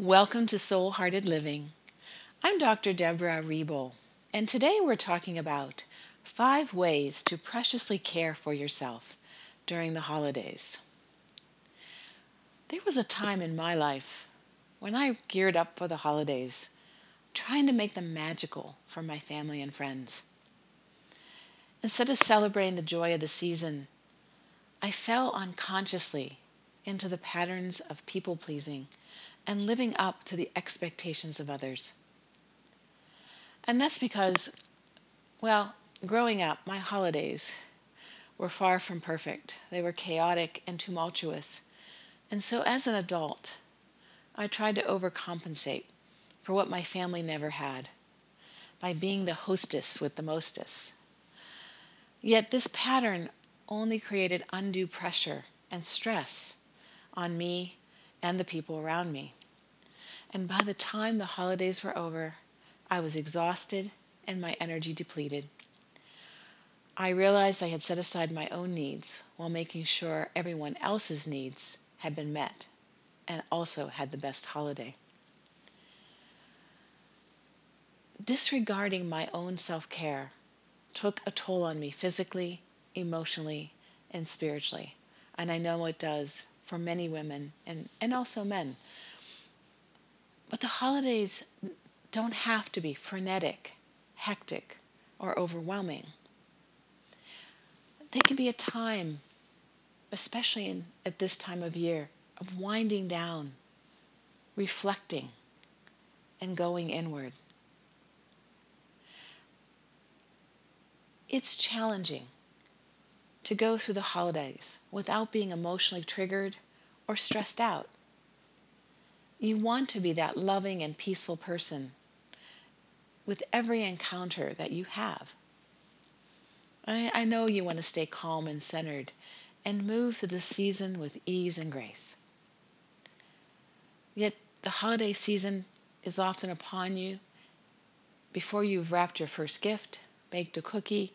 Welcome to Soul Hearted Living. I'm Dr. Deborah Reble, and today we're talking about five ways to preciously care for yourself during the holidays. There was a time in my life when I geared up for the holidays, trying to make them magical for my family and friends. Instead of celebrating the joy of the season, I fell unconsciously into the patterns of people pleasing and living up to the expectations of others. And that's because, well, growing up, my holidays were far from perfect. They were chaotic and tumultuous. And so, as an adult, I tried to overcompensate for what my family never had by being the hostess with the mostess. Yet, this pattern only created undue pressure and stress on me and the people around me. And by the time the holidays were over, I was exhausted and my energy depleted. I realized I had set aside my own needs while making sure everyone else's needs had been met and also had the best holiday. Disregarding my own self care took a toll on me physically, emotionally, and spiritually. And I know it does for many women and, and also men but the holidays don't have to be frenetic, hectic, or overwhelming. They can be a time, especially in, at this time of year, of winding down, reflecting, and going inward. It's challenging to go through the holidays without being emotionally triggered or stressed out. You want to be that loving and peaceful person with every encounter that you have. I, I know you want to stay calm and centered and move through the season with ease and grace. Yet the holiday season is often upon you before you've wrapped your first gift, baked a cookie,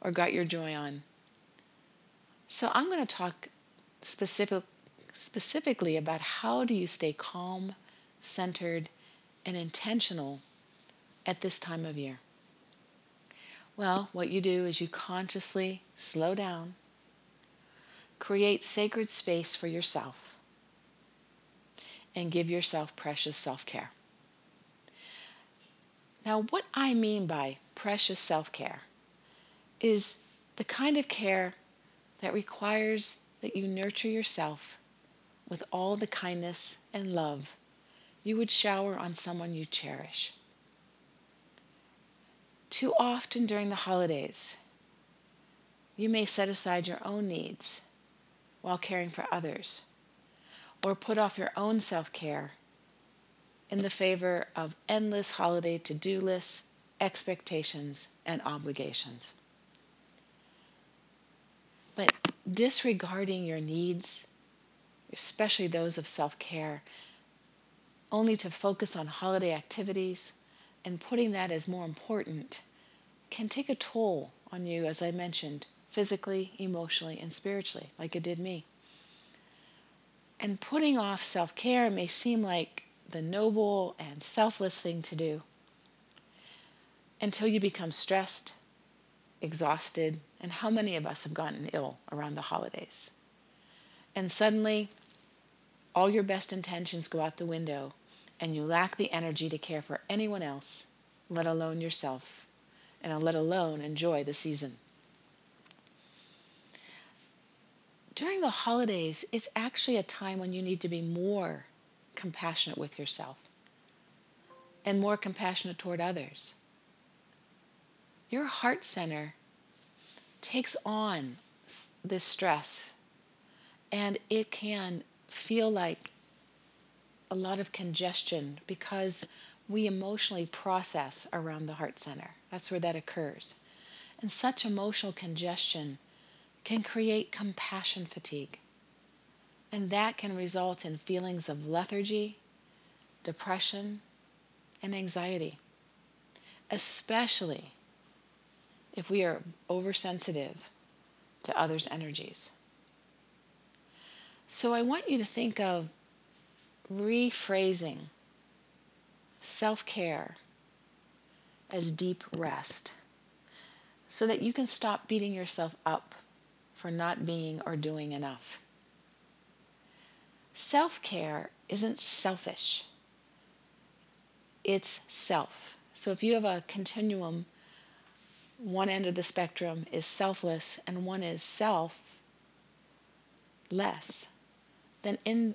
or got your joy on. So I'm going to talk specific, specifically about how do you stay calm, centered, and intentional at this time of year. Well, what you do is you consciously slow down, create sacred space for yourself, and give yourself precious self care. Now, what I mean by precious self care is the kind of care that requires that you nurture yourself with all the kindness and love you would shower on someone you cherish. Too often during the holidays, you may set aside your own needs while caring for others, or put off your own self care in the favor of endless holiday to do lists, expectations, and obligations. But disregarding your needs especially those of self care, only to focus on holiday activities and putting that as more important can take a toll on you, as I mentioned, physically, emotionally, and spiritually, like it did me. And putting off self care may seem like the noble and selfless thing to do until you become stressed, exhausted, and how many of us have gotten ill around the holidays? And suddenly, all your best intentions go out the window and you lack the energy to care for anyone else, let alone yourself, and let alone enjoy the season. During the holidays, it's actually a time when you need to be more compassionate with yourself and more compassionate toward others. Your heart center takes on this stress and it can feel like a lot of congestion because we emotionally process around the heart center. That's where that occurs. And such emotional congestion can create compassion fatigue. And that can result in feelings of lethargy, depression, and anxiety, especially if we are oversensitive to others' energies. So I want you to think of rephrasing self care as deep rest so that you can stop beating yourself up for not being or doing enough. Self care isn't selfish, it's self. So if you have a continuum, one end of the spectrum is selfless and one is self less, then in,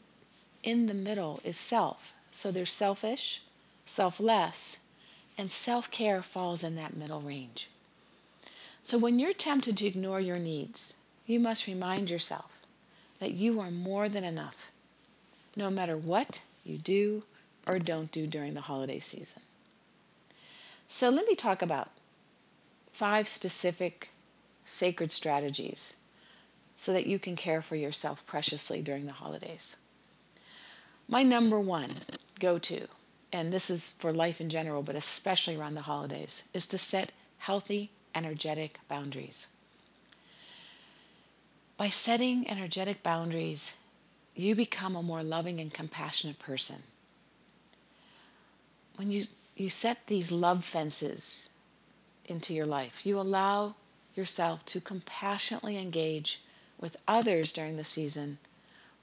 in the middle is self. So there's selfish, selfless, and self care falls in that middle range. So when you're tempted to ignore your needs, you must remind yourself that you are more than enough, no matter what you do or don't do during the holiday season. So let me talk about five specific sacred strategies so that you can care for yourself preciously during the holidays. My number one go to, and this is for life in general, but especially around the holidays, is to set healthy, energetic boundaries. By setting energetic boundaries, you become a more loving and compassionate person. When you, you set these love fences into your life, you allow yourself to compassionately engage with others during the season,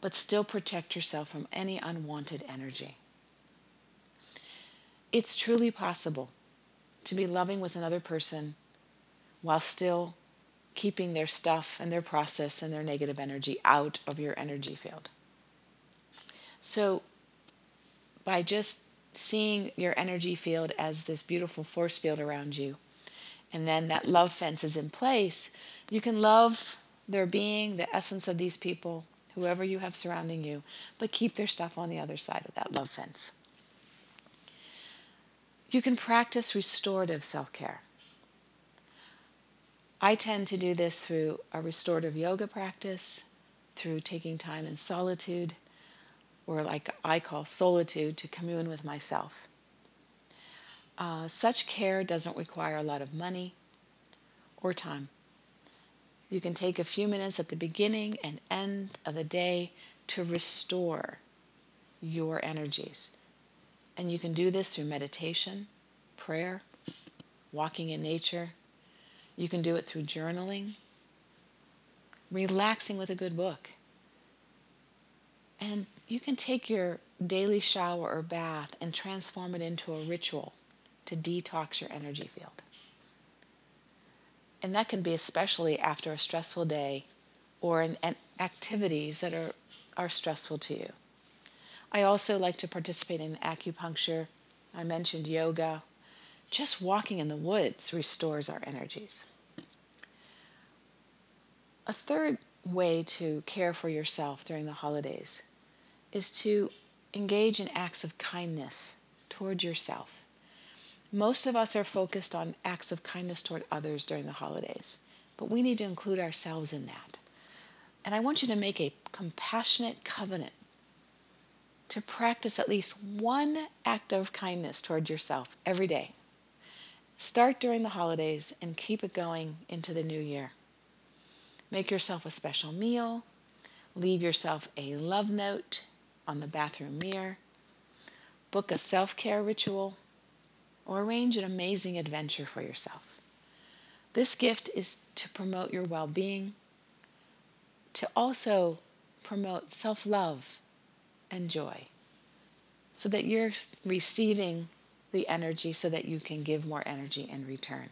but still protect yourself from any unwanted energy. It's truly possible to be loving with another person while still keeping their stuff and their process and their negative energy out of your energy field. So, by just seeing your energy field as this beautiful force field around you, and then that love fence is in place, you can love their being, the essence of these people, whoever you have surrounding you, but keep their stuff on the other side of that love fence. You can practice restorative self care. I tend to do this through a restorative yoga practice, through taking time in solitude, or like I call solitude, to commune with myself. Uh, such care doesn't require a lot of money or time. You can take a few minutes at the beginning and end of the day to restore your energies. And you can do this through meditation, prayer, walking in nature, you can do it through journaling, relaxing with a good book. And you can take your daily shower or bath and transform it into a ritual to detox your energy field. And that can be especially after a stressful day or in, in activities that are, are stressful to you. I also like to participate in acupuncture. I mentioned yoga, just walking in the woods restores our energies. A third way to care for yourself during the holidays is to engage in acts of kindness toward yourself. Most of us are focused on acts of kindness toward others during the holidays, but we need to include ourselves in that. And I want you to make a compassionate covenant to practice at least one act of kindness toward yourself every day. Start during the holidays and keep it going into the new year. Make yourself a special meal. Leave yourself a love note on the bathroom mirror. Book a self care ritual or arrange an amazing adventure for yourself. This gift is to promote your well being, to also promote self love and joy, so that you're receiving the energy so that you can give more energy in return.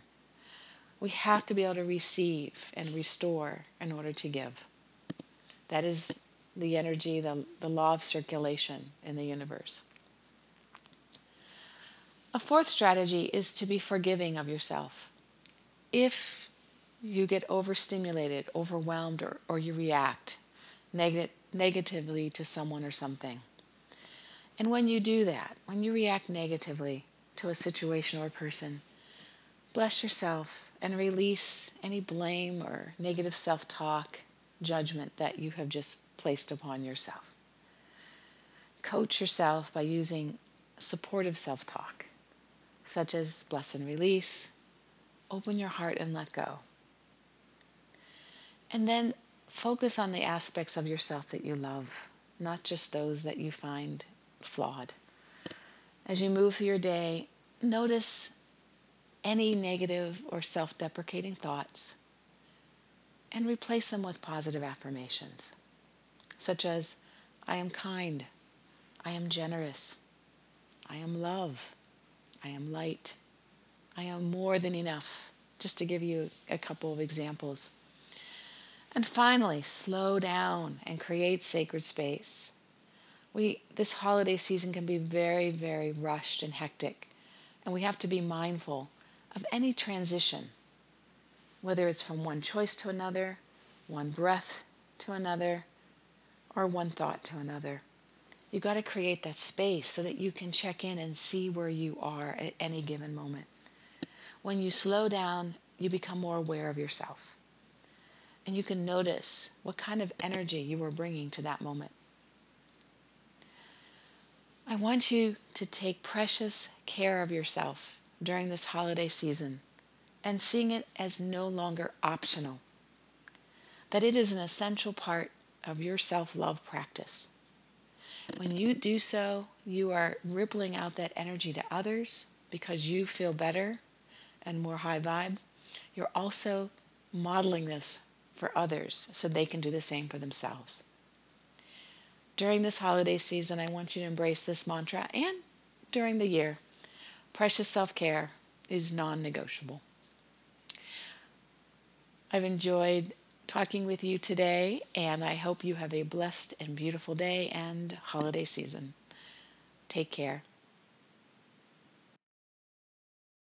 We have to be able to receive and restore in order to give. That is the energy, the, the law of circulation in the universe. A fourth strategy is to be forgiving of yourself. If you get overstimulated, overwhelmed, or, or you react neg- negatively to someone or something, and when you do that, when you react negatively, to a situation or a person. Bless yourself and release any blame or negative self talk, judgment that you have just placed upon yourself. Coach yourself by using supportive self talk, such as bless and release, open your heart and let go. And then focus on the aspects of yourself that you love, not just those that you find flawed. As you move through your day, notice any negative or self deprecating thoughts and replace them with positive affirmations, such as I am kind, I am generous, I am love, I am light, I am more than enough, just to give you a couple of examples. And finally, slow down and create sacred space. We, this holiday season can be very, very rushed and hectic, and we have to be mindful of any transition, whether it's from one choice to another, one breath to another, or one thought to another. You got to create that space so that you can check in and see where you are at any given moment. When you slow down, you become more aware of yourself. And you can notice what kind of energy you are bringing to that moment. I want you to take precious care of yourself during this holiday season and seeing it as no longer optional, that it is an essential part of your self love practice. When you do so, you are rippling out that energy to others because you feel better and more high vibe. You're also modeling this for others so they can do the same for themselves. During this holiday season, I want you to embrace this mantra and during the year. Precious self care is non negotiable. I've enjoyed talking with you today, and I hope you have a blessed and beautiful day and holiday season. Take care.